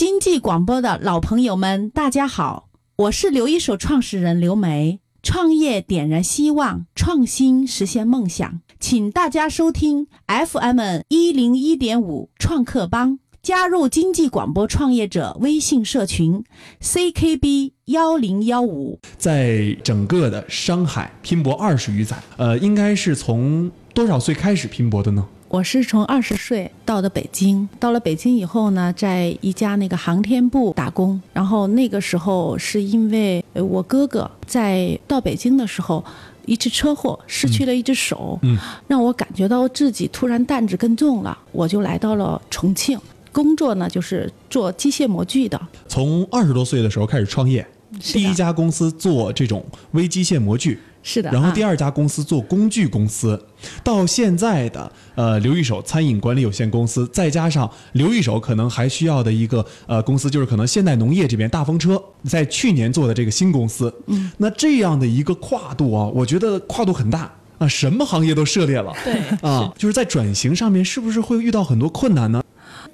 经济广播的老朋友们，大家好，我是刘一手创始人刘梅。创业点燃希望，创新实现梦想，请大家收听 FM 一零一点五创客帮，加入经济广播创业者微信社群 CKB 幺零幺五。在整个的商海拼搏二十余载，呃，应该是从多少岁开始拼搏的呢？我是从二十岁到的北京，到了北京以后呢，在一家那个航天部打工。然后那个时候是因为呃我哥哥在到北京的时候，一次车祸失去了一只手，嗯让我感觉到自己突然担子更重了，我就来到了重庆，工作呢就是做机械模具的。从二十多岁的时候开始创业，第一家公司做这种微机械模具，是的，然后啊第二家公司做工具公司，到现在的呃刘一手餐饮管理有限公司，再加上刘一手可能还需要的一个呃公司，就是可能现代农业这边大风车在去年做的这个新公司，嗯，那这样的一个跨度啊，我觉得跨度很大。啊，什么行业都涉猎了，对啊，就是在转型上面，是不是会遇到很多困难呢？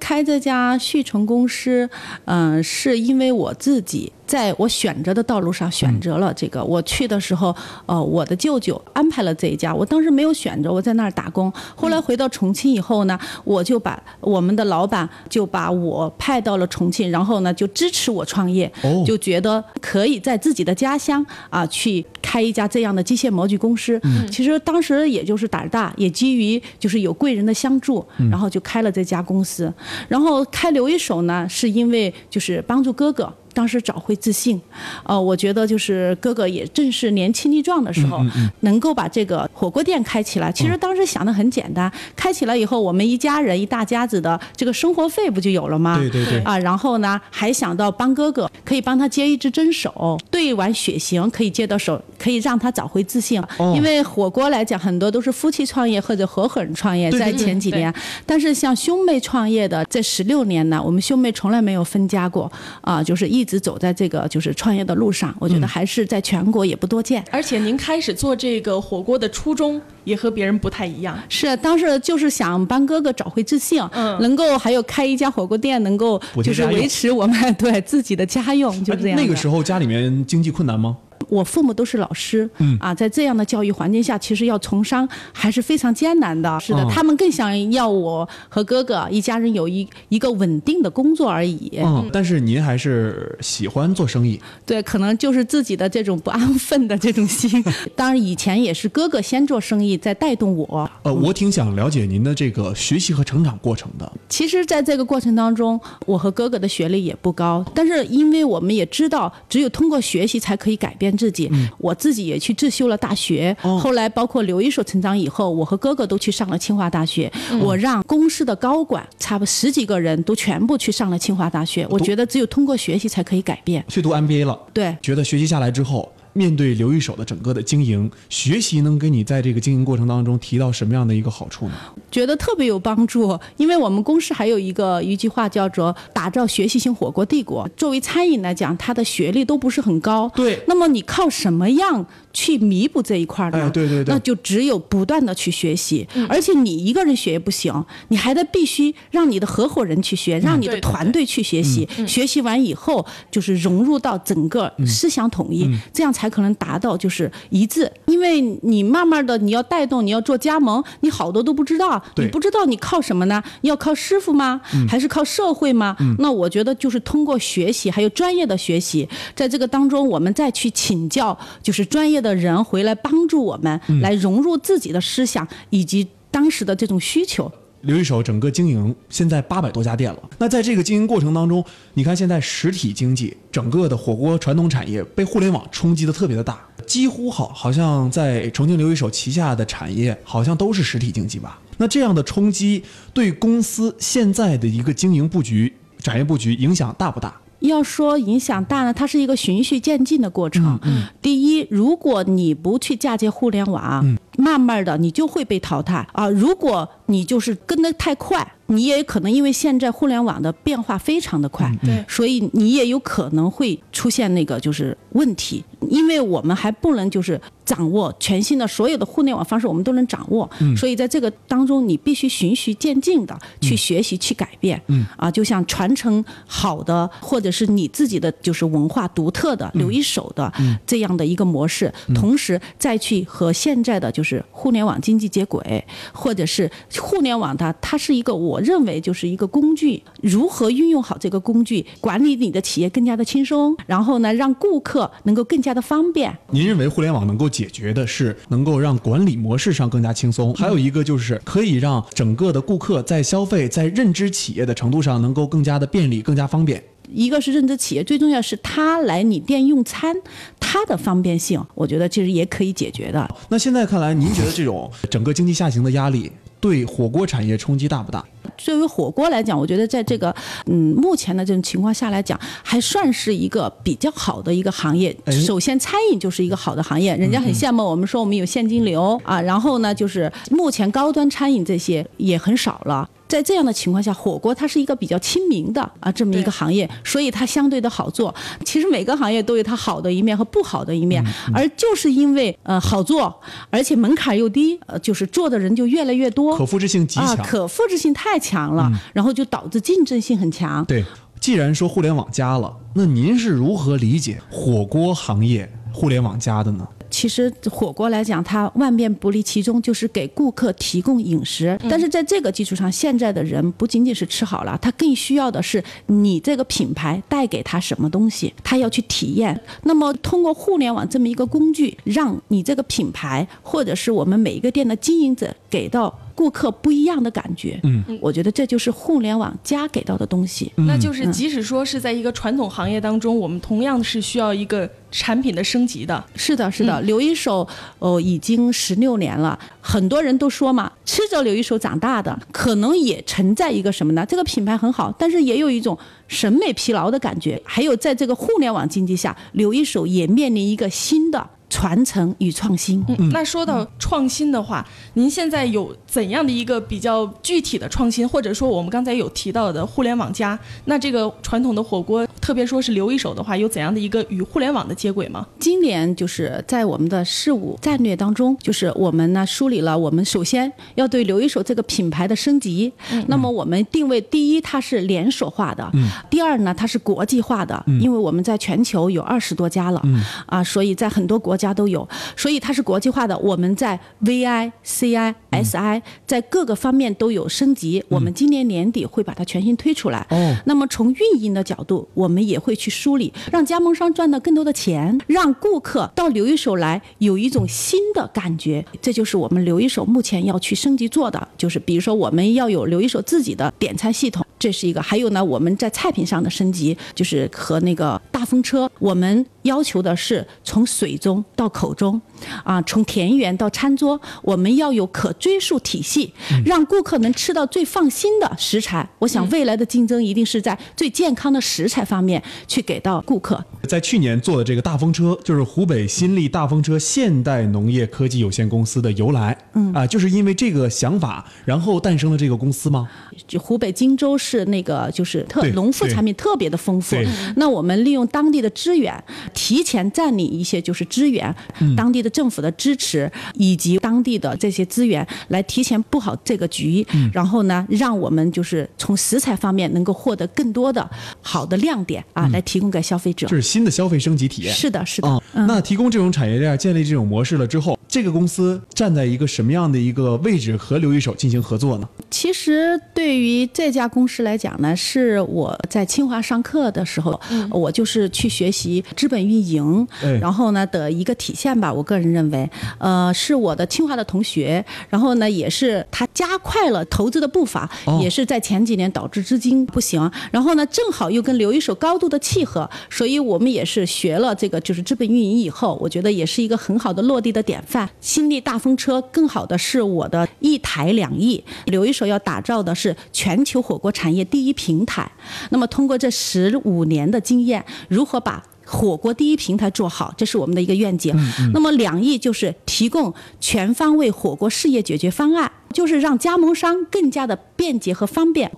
开这家旭成公司，嗯、是因为我自己在我选择的道路上选择了这个。我去的时候，呃，我的舅舅安排了这一家，我当时没有选择，我在那儿打工。后来回到重庆以后呢，我就把我们的老板就把我派到了重庆，然后呢就支持我创业，哦就觉得可以在自己的家乡啊去开一家这样的机械模具公司。其实当时也就是胆儿大，也基于就是有贵人的相助，然后就开了这家公司。然后开留一手呢，是因为就是帮助哥哥。当时找回自信，呃，我觉得就是哥哥也正是年轻力壮的时候，能够把这个火锅店开起来。其实当时想的很简单，开起来以后，我们一家人一大家子的这个生活费不就有了吗？对对对啊，然后呢，还想到帮哥哥可以帮他接一只真手，对完血型可以接到手，可以让他找回自信。哦因为火锅来讲，很多都是夫妻创业或者合伙人创业，在前几年。但是像兄妹创业的这十六年呢，我们兄妹从来没有分家过啊，就是一直走在这个就是创业的路上。我嗯觉得还是在全国也不多见。而且您开始做这个火锅的初衷也和别人不太一样。是，当时就是想帮哥哥找回自信，嗯能够还有开一家火锅店，能够就是维持我们 对自己的家用，就这样的。那个时候家里面经济困难吗？我父母都是老师，嗯啊，在这样的教育环境下，其实要从商还是非常艰难的。是的，哦他们更想要我和哥哥一家人有一一个稳定的工作而已。嗯，但是您还是喜欢做生意，对，可能就是自己的这种不安分的这种心。当然，以前也是哥哥先做生意，再带动我。呃，我挺想了解您的这个学习和成长过程的。其实，在这个过程当中，我和哥哥的学历也不高，但是因为我们也知道，只有通过学习才可以改变自己。我自己也去自修了大学，哦后来包括刘一手成长以后，我和哥哥都去上了清华大学。我让公司的高管差不多十几个人都全部去上了清华大学。我觉得只有通过学习才可以改变。去读 MBA 了，对，觉得学习下来之后，面对刘一手的整个的经营，学习能给你在这个经营过程当中提到什么样的一个好处呢？觉得特别有帮助，因为我们公司还有一个一句话叫做“打造学习型火锅帝国”。作为餐饮来讲，它的学历都不是很高。对那么你靠什么样去弥补这一块呢？哎对对对那就只有不断的去学习，而且你一个人学也不行，你还得必须让你的合伙人去学，让你的团队去学习。学习完以后，就是融入到整个思想统一，这样才可能达到就是一致。因为你慢慢的你要带动，你要做加盟，你好多都不知道，对你不知道你靠什么呢？要靠师傅吗？还是靠社会吗？那我觉得就是通过学习，还有专业的学习，在这个当中，我们再去请教，就是专业的人回来帮助我们，来融入自己的思想以及当时的这种需求。刘一手整个经营现在八百多家店了。那在这个经营过程当中，你看现在实体经济整个的火锅传统产业被互联网冲击的特别的大，几乎好好像在重庆刘一手旗下的产业好像都是实体经济吧？那这样的冲击对公司现在的一个经营布局、产业布局影响大不大？要说影响大呢，它是一个循序渐进的过程。嗯第一，如果你不去嫁接互联网，慢慢的你就会被淘汰。啊。如果你就是跟得太快，你也可能因为现在互联网的变化非常的快，对。所以你也有可能会出现那个就是问题，因为我们还不能就是掌握全新的所有的互联网方式，我们都能掌握，所以在这个当中，你必须循序渐进的去学习、去改变，啊，就像传承好的或者是你自己的就是文化独特的、留一手的这样的一个模式，同时再去和现在的就是是互联网经济接轨，或者是互联网它它是一个我认为就是一个工具，如何运用好这个工具，管理你的企业更加的轻松，然后呢，让顾客能够更加的方便。您认为互联网能够解决的是能够让管理模式上更加轻松，还有一个就是可以让整个的顾客在消费、在认知企业的程度上能够更加的便利、更加方便。一个是认知企业，最重要是他来你店用餐，它的方便性，我觉得其实也可以解决的。那现在看来，您觉得这种整个经济下行的压力对火锅产业冲击大不大？作为火锅来讲，我觉得在这个嗯目前的这种情况下来讲，还算是一个比较好的一个行业哎。首先，餐饮就是一个好的行业，人家很羡慕我们说我们有现金流啊。然后呢，就是目前高端餐饮这些也很少了。在这样的情况下，火锅它是一个比较亲民的啊这么一个行业，所以它相对的好做。其实每个行业都有它好的一面和不好的一面，而就是因为呃好做，而且门槛又低，呃就是做的人就越来越多，可复制性极啊，强。可复制性太强了，然后就导致竞争性很强。对，既然说互联网加了，那您是如何理解火锅行业互联网加的呢？其实火锅来讲，它万变不离其宗，就是给顾客提供饮食。但是在这个基础上，现在的人不仅仅是吃好了，他更需要的是你这个品牌带给他什么东西，他要去体验。那么通过互联网这么一个工具，让你这个品牌或者是我们每一个店的经营者给到顾客不一样的感觉。嗯，我觉得这就是互联网加给到的东西。那就是即使说是在一个传统行业当中，我们同样是需要一个产品的升级的。是的，是的，刘一手哦，已经十六年了。很多人都说嘛，吃着刘一手长大的，可能也存在一个什么呢？这个品牌很好，但是也有一种审美疲劳的感觉。还有在这个互联网经济下，刘一手也面临一个新的传承与创新。嗯，那说到创新的话，您现在有怎样的一个比较具体的创新，或者说我们刚才有提到的互联网加？那这个传统的火锅，特别说是留一手的话，有怎样的一个与互联网的接轨吗？今年就是在我们的事务战略当中，就是我们呢梳理了，我们首先要对留一手这个品牌的升级。那么我们定位第一，它是连锁化的；第二呢，它是国际化的，因为我们在全球有二十多家了，啊，所以在很多国家都有，所以它是国际化的。我们在 VI、CI、SI 在各个方面都有升级，我们今年年底会把它全新推出来。哦那么从运营的角度，我们也会去梳理，让加盟商赚到更多的钱，让顾客到留一手来有一种新的感觉。这就是我们留一手目前要去升级做的，就是比如说我们要有留一手自己的点餐系统，这是一个。还有呢，我们在菜品上的升级，就是和那个大风车，我们要求的是从水中到口中，啊，从田园到餐桌，我们要有可追溯体系，让顾客能吃到最放心的食材。我想未来的竞争一定是在最健康的食材方面去给到顾客。在去年做的这个大风车，就是湖北新力大风车现代农业科技有限公司的由来。嗯啊，就是因为这个想法，然后诞生了这个公司吗？就湖北荆州市那个就是特农副产品特别的丰富，那我们利用当地的资源，提前占领一些就是资源，嗯当地的政府的支持以及当地的这些资源，来提前布好这个局，嗯然后呢，让我们就是从食材方面能够获得更多的好的亮点啊，来提供给消费者嗯这。是新的消费升级体验。是的，是的。啊、那提供这种产业链，建立这种模式了之后，这个公司站在一个什么样的一个位置和刘一手进行合作呢？其实对于这家公司来讲呢，是我在清华上课的时候，我就是去学习资本运营，哎然后呢的一个体现吧。我个人认为，呃，是我的清华的同学，然后呢也是他加快了投资的步伐，哦也是在前几年导致资金不行，然后呢正好又跟刘一手高度的契合，所以我们也是学了这个就是资本运营以后，我觉得也是一个很好的落地的典范。新力大风车更好的是我的一台两翼，刘一手要打造的是全球火锅产业第一平台。那么通过这十五年的经验，如何把火锅第一平台做好，这是我们的一个愿景。那么两亿就是提供全方位火锅事业解决方案，就是让加盟商更加的便捷和方便。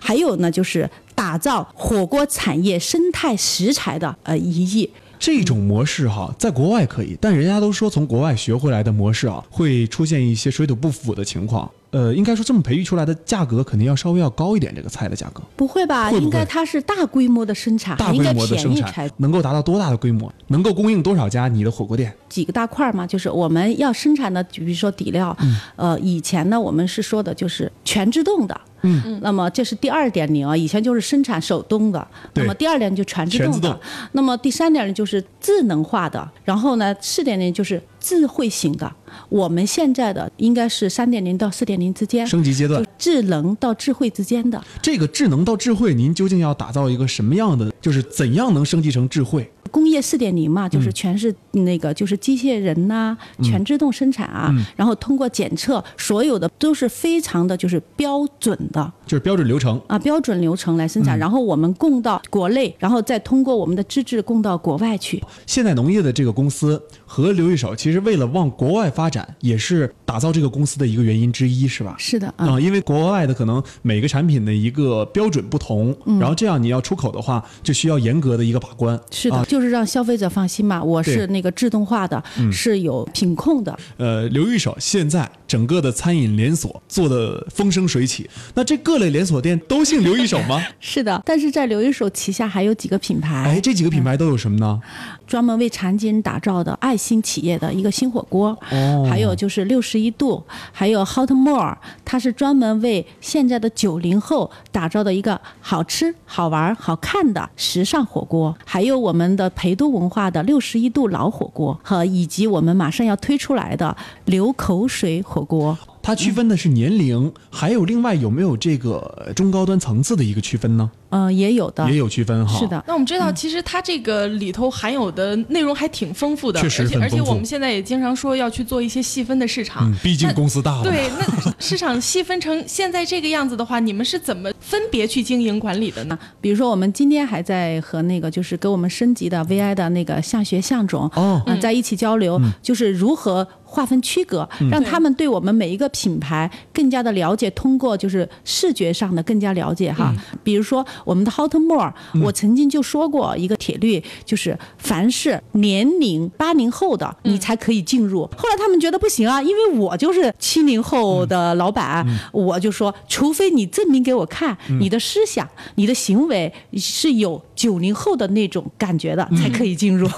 还有呢，就是打造火锅产业生态食材的呃一亿。这种模式哈，在国外可以，但人家都说从国外学回来的模式啊，会出现一些水土不服的情况。呃，应该说这么培育出来的价格肯定要稍微要高一点，这个菜的价格。不会吧？会不会应该它是大规模的生产，应该大规模的便宜生产才能够达到多大的规模？能够供应多少家你的火锅店？几个大块儿嘛，就是我们要生产的，比如说底料，嗯呃，以前呢我们是说的就是全自动的。嗯，那么这是第二点零啊，以前就是生产手动的，那么第二点就全自动的，那么第三点呢就是智能化的，然后呢四点零就是智慧型的。我们现在的应该是三点零到四点零之间，升级阶段就，智能到智慧之间的。这个智能到智慧，您究竟要打造一个什么样的？就是怎样能升级成智慧？工业四点零嘛，嗯就是全是那个就是机械人呐、全自动生产啊，嗯然后通过检测，所有的都是非常的就是标准的就是标准流程。啊标准流程来嗯生产，然后我们供到国内，然后再通过我们的资质供到国外去。现代农业的这个公司和刘一手，其实为了往国外发展，也是打造这个公司的一个原因之一，是吧？是的啊、啊，因为国外的可能每个产品的一个标准不同，嗯然后这样你要出口的话，就需要严格的一个把关。是的，啊就是让消费者放心嘛，我是那个自动化的，是有品控的。呃，刘一手现在整个的餐饮连锁做的风生水起，那这各类连锁店都姓刘一手吗？是的，但是在刘一手旗下还有几个品牌，哎，这几个品牌都有什么呢？专门为残疾人打造的爱心企业的一个新火锅，哦还有就是六十一度，还有 Hot More，它是专门为现在的九零后打造的一个好吃、好玩、好看的时尚火锅，还有我们的陪都文化的六十一度老火锅和以及我们马上要推出来的流口水火锅。它区分的是年龄，还有另外有没有这个中高端层次的一个区分呢？嗯、也有的，也有区分哈。是，的。那我们知道，其实它这个里头含有的内容还挺丰富的，确实而且我们现在也经常说要去做一些细分的市场。嗯，毕竟公司大了。对，那市场细分成现在这个样子的话，你们是怎么分别去经营管理的呢？比如说，我们今天还在和那个就是给我们升级的 VI 的那个向学向总哦嗯，在一起交流，就是如何划分区隔，让他们对我们每一个品牌更加的了解，通过就是视觉上的更加了解哈。比如说我们的 Hot More，、我曾经就说过一个铁律，就是凡是年龄八零后的，你才可以进入。后来他们觉得不行啊，因为我就是七零后的老板，我就说，除非你证明给我看，你的思想、你的行为是有九零后的那种感觉的，才可以进入。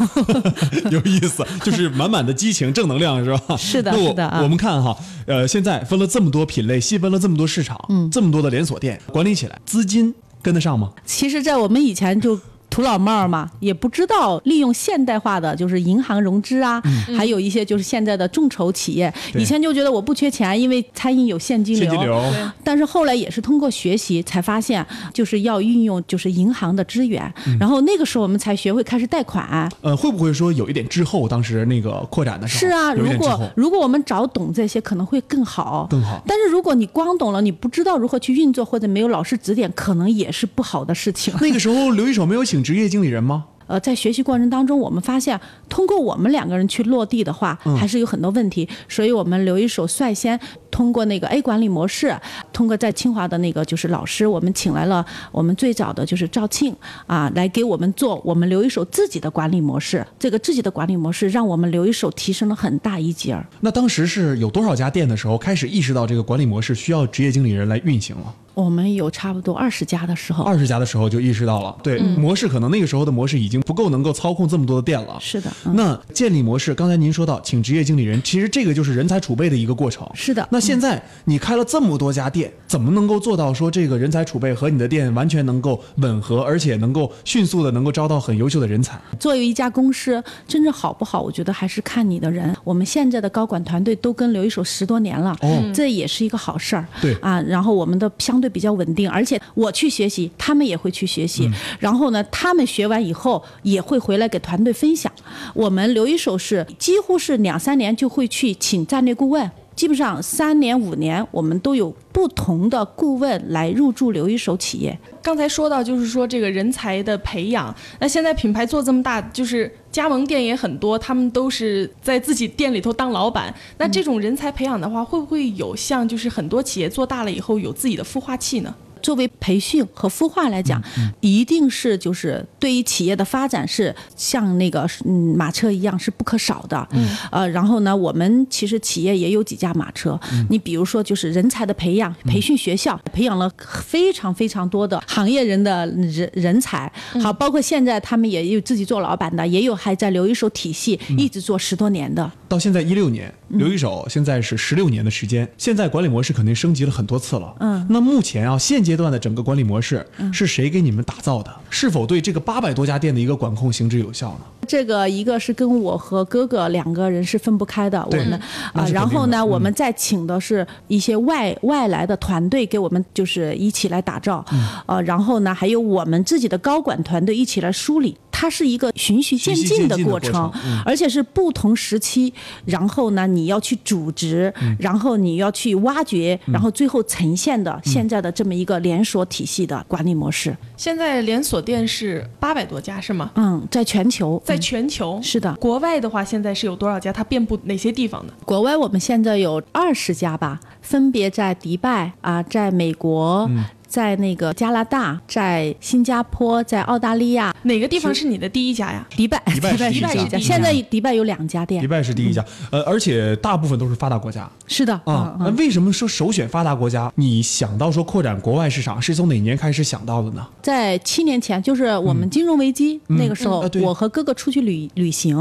有意思，就是满满的激情、正能量，是吧？是的是的啊。我们看哈，呃，现在分了这么多品类，细分了这么多市场，嗯，这么多的连锁店，管理起来资金跟得上吗？其实，在我们以前就。土老帽儿嘛，也不知道利用现代化的就是银行融资啊，还有一些就是现在的众筹企业。对以前就觉得我不缺钱，因为餐饮有现金流。现金流，但是后来也是通过学习才发现，就是要运用就是银行的资源，然后那个时候我们才学会开始贷款。呃，会不会说有一点滞后？当时那个扩展的时候，是啊，如果如果我们找懂这些，可能会更好。更好。但是如果你光懂了，你不知道如何去运作，或者没有老师指点，可能也是不好的事情。那个时候，刘一手没有请职业经理人吗？呃，在学习过程当中，我们发现通过我们两个人去落地的话，还是有很多问题，所以我们留一手率先通过那个 A 管理模式，通过在清华的那个就是老师，我们请来了我们最早的就是赵庆啊，来给我们做我们留一手自己的管理模式。这个自己的管理模式让我们留一手提升了很大一截儿。那当时是有多少家店的时候开始意识到这个管理模式需要职业经理人来运行了？我们有差不多二十家的时候，二十家的时候就意识到了，对、模式可能那个时候的模式已经不够能够操控这么多的店了。是的，嗯那建立模式，刚才您说到请职业经理人，其实这个就是人才储备的一个过程。是的那现在你开了这么多家店，怎么能够做到说这个人才储备和你的店完全能够吻合，而且能够迅速的能够招到很优秀的人才？作为一家公司，真正好不好，我觉得还是看你的人。我们现在的高管团队都跟刘一手十多年了，哦这也是一个好事儿。对啊，然后我们的相对比较稳定，而且我去学习，他们也会去学习。然后呢，他们学完以后也会回来给团队分享。我们留一手是几乎是两三年就会去请战略顾问。基本上三年五年，我们都有不同的顾问来入驻留一手企业。刚才说到，就是说这个人才的培养。那现在品牌做这么大，就是加盟店也很多，他们都是在自己店里头当老板。那这种人才培养的话，会不会有像就是很多企业做大了以后有自己的孵化器呢？作为培训和孵化来讲，一定是就是对于企业的发展是像那个嗯马车一样是不可少的。嗯，呃，然后呢，我们其实企业也有几架马车。你比如说，就是人才的培养，培训学校培养了非常非常多的行业人的人人才。好，包括现在他们也有自己做老板的，也有还在留一手体系一直做十多年的。到现在一六年，刘一手现在是十六年的时间，现在管理模式肯定升级了很多次了。嗯，那目前啊，现阶段的整个管理模式是谁给你们打造的？是否对这个八百多家店的一个管控行之有效呢？这个一个是跟我和哥哥两个人是分不开的，我们啊，然后呢，我们再请的是一些外外来的团队给我们就是一起来打造，呃，然后呢，还有我们自己的高管团队一起来梳理。它是一个循序渐进的过程，而且是不同时期，然后呢，你要去组织，然后你要去挖掘，然后最后呈现的现在的这么一个连锁体系的管理模式。现在连锁店是八百多家，是吗？嗯，在全球，在全球是的。国外的话，现在是有多少家？它遍布哪些地方呢？国外我们现在有二十家吧，分别在迪拜啊，在美国。在那个加拿大，在新加坡，在澳大利亚，哪个地方是你的第一家呀？迪拜，迪拜是第一家。现在迪拜有两家店。迪拜是第一家，呃，而且大部分都是发达国家。是的啊，那为什么说首选发达国家？你想到说扩展国外市场，是从哪年开始想到的呢？在七年前，就是我们金融危机那个时候，我和哥哥出去旅旅行，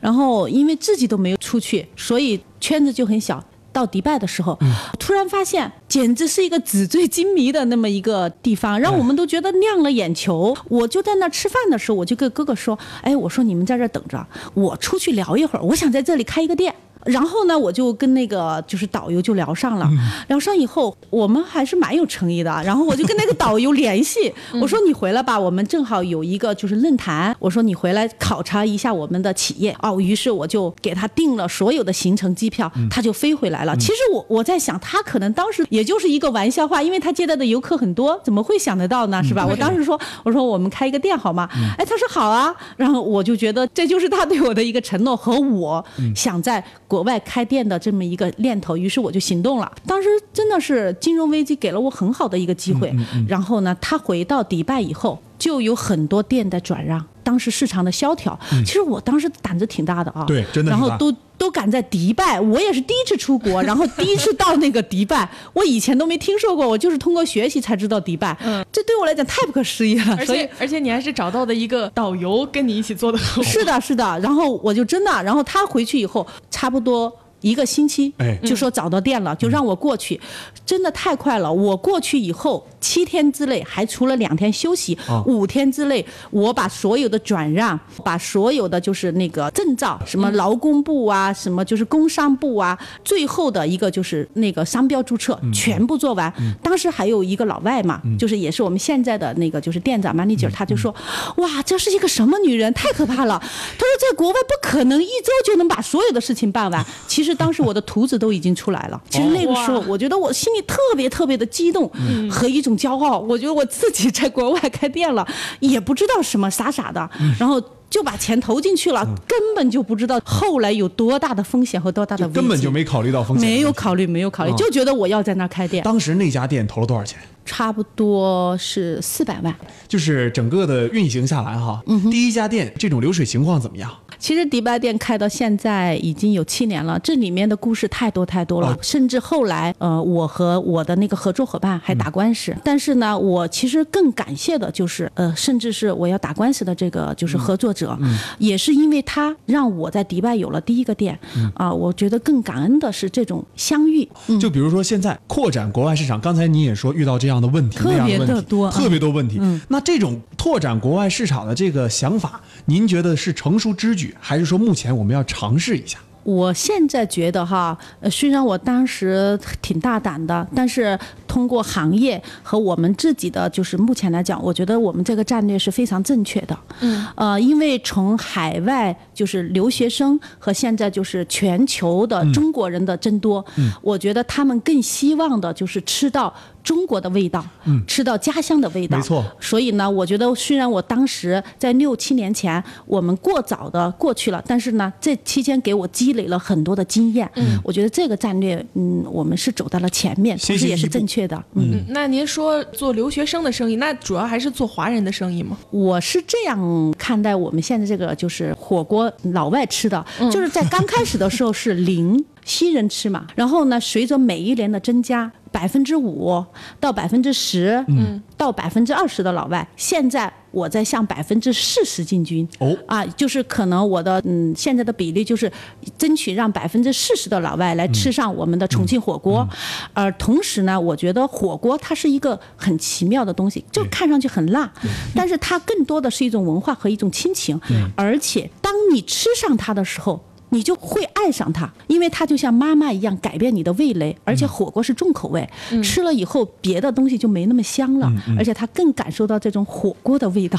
然后因为自己都没有出去，所以圈子就很小。到迪拜的时候，突然发现简直是一个纸醉金迷的那么一个地方，让我们都觉得亮了眼球。我就在那吃饭的时候，我就跟哥哥说：“哎，我说你们在这等着，我出去聊一会儿，我想在这里开一个店。”然后呢，我就跟那个就是导游就聊上了，聊上以后，我们还是蛮有诚意的。然后我就跟那个导游联系，我说你回来吧，我们正好有一个就是论坛，我说你回来考察一下我们的企业哦。于是我就给他订了所有的行程机票，他就飞回来了。其实我我在想，他可能当时也就是一个玩笑话，因为他接待的游客很多，怎么会想得到呢？是吧？我当时说，我说我们开一个店好吗？哎，他说好啊。然后我就觉得这就是他对我的一个承诺和我想在。国外开店的这么一个念头，于是我就行动了。当时真的是金融危机给了我很好的一个机会。然后呢，他回到迪拜以后，就有很多店在转让。当时市场的萧条，其实我当时胆子挺大的啊。对，真的。然后都都敢在迪拜，我也是第一次出国，然后第一次到那个迪拜，我以前都没听说过，我就是通过学习才知道迪拜。嗯，这对我来讲太不可思议了。而且而且你还是找到的一个导游跟你一起做的。是的，是的。然后我就真的，然后他回去以后，差不多。一个星期，就说找到店了，就让我过去，真的太快了。我过去以后，七天之内还除了两天休息，五天之内我把所有的转让，把所有的就是那个证照，什么劳工部啊，什么就是工商部啊，最后的一个就是那个商标注册，全部做完。当时还有一个老外嘛，就是也是我们现在的那个就是店长 manager，他就说，哇，这是一个什么女人，太可怕了。他说在国外不可能一周就能把所有的事情办完。其实。当时我的图纸都已经出来了。其实那个时候，我觉得我心里特别特别的激动和一种骄傲。我觉得我自己在国外开店了，也不知道什么傻傻的，然后就把钱投进去了，根本就不知道后来有多大的风险和多大的危机。根本就没考虑到风险。没有考虑，没有考虑，就觉得我要在那儿开店。当时那家店投了多少钱？差不多是四百万。就是整个的运行下来哈，嗯第一家店这种流水情况怎么样？其实迪拜店开到现在已经有七年了，这里面的故事太多太多了，甚至后来呃，我和我的那个合作伙伴还打官司。但是呢，我其实更感谢的就是呃，甚至是我要打官司的这个就是合作者，也是因为他让我在迪拜有了第一个店啊。我觉得更感恩的是这种相遇。就比如说现在扩展国外市场，刚才你也说遇到这样的问题，特别的多，特别多问题。那这种拓展国外市场的这个想法，您觉得是成熟之举？还是说目前我们要尝试一下？我现在觉得哈，呃，虽然我当时挺大胆的，但是通过行业和我们自己的，就是目前来讲，我觉得我们这个战略是非常正确的。嗯，呃，因为从海外就是留学生和现在就是全球的中国人的增多，嗯我觉得他们更希望的就是吃到中国的味道，嗯吃到家乡的味道。嗯没错所以呢，我觉得虽然我当时在六七年前我们过早的过去了，但是呢，这期间给我积累了很多的经验。嗯，我觉得这个战略，嗯，我们是走在了前面，先同时也是正确的。嗯，嗯，那您说做留学生的生意，那主要还是做华人的生意吗？我是这样看待我们现在这个就是火锅老外吃的，就是在刚开始的时候是零新人吃嘛，然后呢，随着每一年的增加。百分之五到百分之十，嗯，到百分之二十的老外，现在我在向百分之四十进军。哦啊，就是可能我的嗯现在的比例就是争取让百分之四十的老外来吃上我们的重庆火锅，而同时呢，我觉得火锅它是一个很奇妙的东西，就看上去很辣，但是它更多的是一种文化和一种亲情，而且当你吃上它的时候。你就会爱上它，因为它就像妈妈一样改变你的味蕾，而且火锅是重口味，吃了以后别的东西就没那么香了，而且它更感受到这种火锅的味道。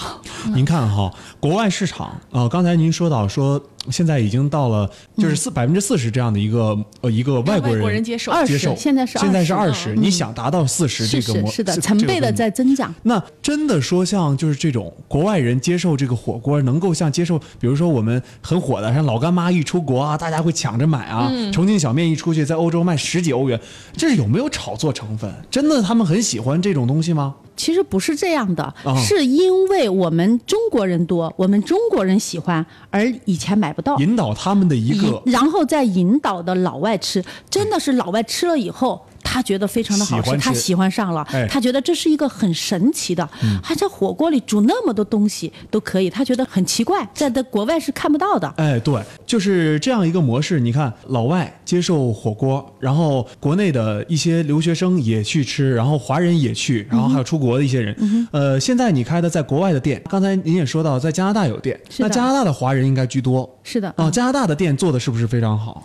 您看哈，国外市场啊、呃刚才您说到说现在已经到了就是四百分之四十这样的一个呃一个外国人接受接受，现在是现在是二十，你想达到四十这个模是的，成倍的。在增长。那真的说像就是这种国外人接受这个火锅，能够像接受，比如说我们很火的，像老干妈一出国啊，大家会抢着买啊。重庆小面一出去，在欧洲卖十几欧元，这是有没有炒作成分？真的他们很喜欢这种东西吗？其实不是这样的，啊是因为我们中国人多，我们中国人喜欢，而以前买不到。引导他们的一个然后再引导的老外吃，真的是老外吃了以后。他觉得非常的好吃，他喜欢上了，他觉得这是一个很神奇的，他在火锅里煮那么多东西都可以，他觉得很奇怪，在在国外是看不到的。哎，对，就是这样一个模式。你看，老外接受火锅，然后国内的一些留学生也去吃，然后华人也去，然后还有出国的一些人。嗯呃，现在你开的在国外的店，刚才您也说到在加拿大有店，那加拿大的华人应该居多是的，啊。加拿大的店做的是不是非常好？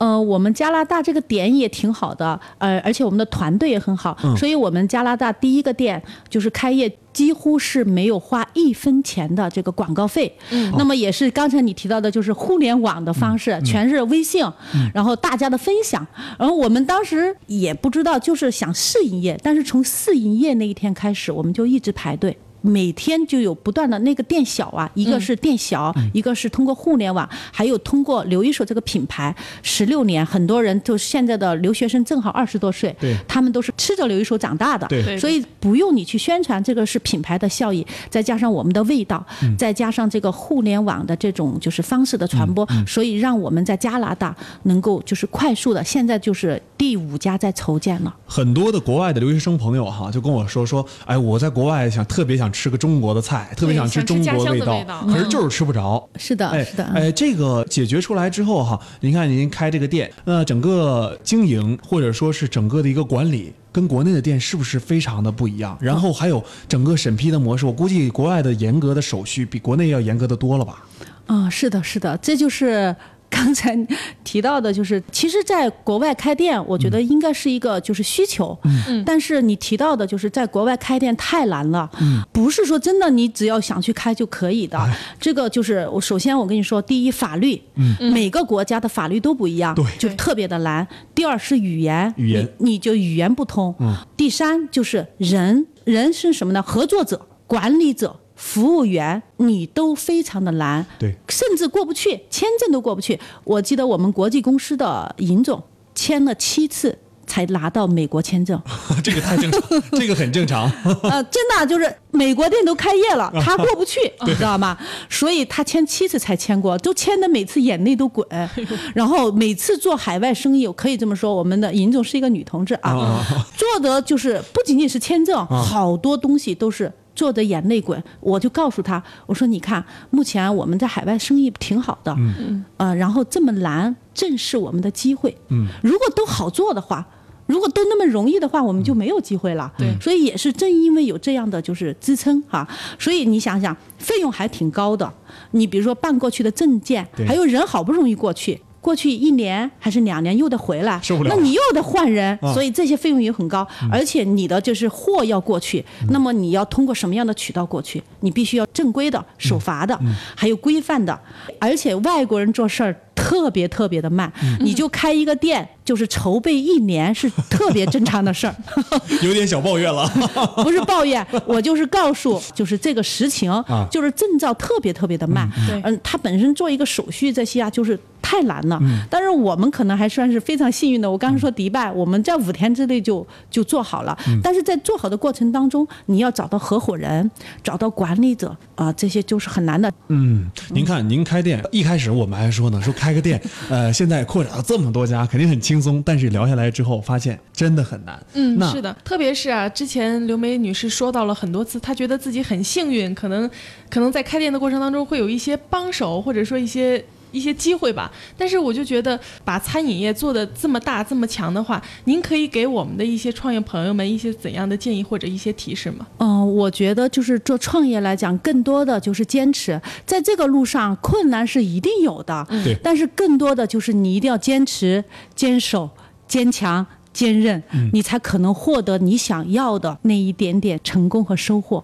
呃，我们加拿大这个点也挺好的，呃，而且我们的团队也很好，嗯所以我们加拿大第一个店就是开业。几乎是没有花一分钱的这个广告费，嗯，那么也是刚才你提到的，就是互联网的方式，全是微信，然后大家的分享，然后我们当时也不知道，就是想试营业，但是从试营业那一天开始，我们就一直排队。每天就有不断的那个店小啊，一个是店小，一个是通过互联网，还有通过刘一手这个品牌，十六年，很多人就现在的留学生正好二十多岁，他们都是吃着刘一手长大的，所以不用你去宣传，这个是品牌的效益，再加上我们的味道，嗯。再加上这个互联网的这种就是方式的传播，嗯所以让我们在加拿大能够就是快速的，现在就是第五家在筹建了。很多的国外的留学生朋友哈，就跟我说说，哎，我在国外想特别想吃个中国的菜，特别想吃中国味道，可是就是吃不着。是的，哎是的，哎，这个解决出来之后哈，您看您开这个店，那整个经营或者说是整个的一个管理，跟国内的店是不是非常的不一样？然后还有整个审批的模式，我估计国外的严格的手续比国内要严格的多了吧？啊、是的，是的，这就是刚才提到的，就是其实，在国外开店，我觉得应该是一个就是需求，嗯，但是你提到的，就是在国外开店太难了，嗯，不是说真的你只要想去开就可以的，这个就是我首先我跟你说，第一法律，嗯，每个国家的法律都不一样，对。就特别的难。第二是语言，语言。你你就语言不通，嗯，第三就是人，人是什么呢？合作者、管理者。服务员，你都非常的难，对甚至过不去，签证都过不去。我记得我们国际公司的尹总签了七次才拿到美国签证，这个太正常，这个很正常。呃，真的就是美国店都开业了，他过不去，你知道吗？所以他签七次才签过，都签的每次眼泪都滚。然后每次做海外生意，我可以这么说，我们的尹总是一个女同志啊，做的就是不仅仅是签证，好多东西都是。做的眼泪滚，我就告诉他，我说你看，目前我们在海外生意挺好的，嗯，呃，然后这么难，正是我们的机会，嗯，如果都好做的话，如果都那么容易的话，我们就没有机会了。对所以也是正因为有这样的就是支撑哈，所以你想想，费用还挺高的。你比如说办过去的证件对，还有人好不容易过去。过去一年还是两年又得回来，受不了。那你又得换人，啊。所以这些费用也很高，而且你的就是货要过去，那么你要通过什么样的渠道过去？你必须要正规的、守法的，还有规范的，而且外国人做事儿。特别特别的慢，你就开一个店，就是筹备一年是特别正常的事儿。有点小抱怨了。不是抱怨，我就是告诉，就是这个实情，啊就是证照特别特别的慢。对嗯，它本身做一个手续这些啊就是太难了。但是我们可能还算是非常幸运的。我刚才说迪拜，我们在五天之内就就做好了。但是在做好的过程当中，你要找到合伙人，找到管理者啊、这些就是很难的。嗯，您看，您开店一开始我们还说呢，说开个店，呃，现在扩展了这么多家，肯定很轻松。但是聊下来之后，发现真的很难。嗯，那是的，特别是啊，之前刘梅女士说到了很多次，她觉得自己很幸运，可能可能在开店的过程当中会有一些帮手，或者说一些。一些机会吧，但是我就觉得把餐饮业做的这么大这么强的话，您可以给我们的一些创业朋友们一些怎样的建议或者一些提示吗？嗯，我觉得就是做创业来讲，更多的就是坚持，在这个路上困难是一定有的，对但是更多的就是你一定要坚持、坚守、坚强、坚韧，你才可能获得你想要的那一点点成功和收获。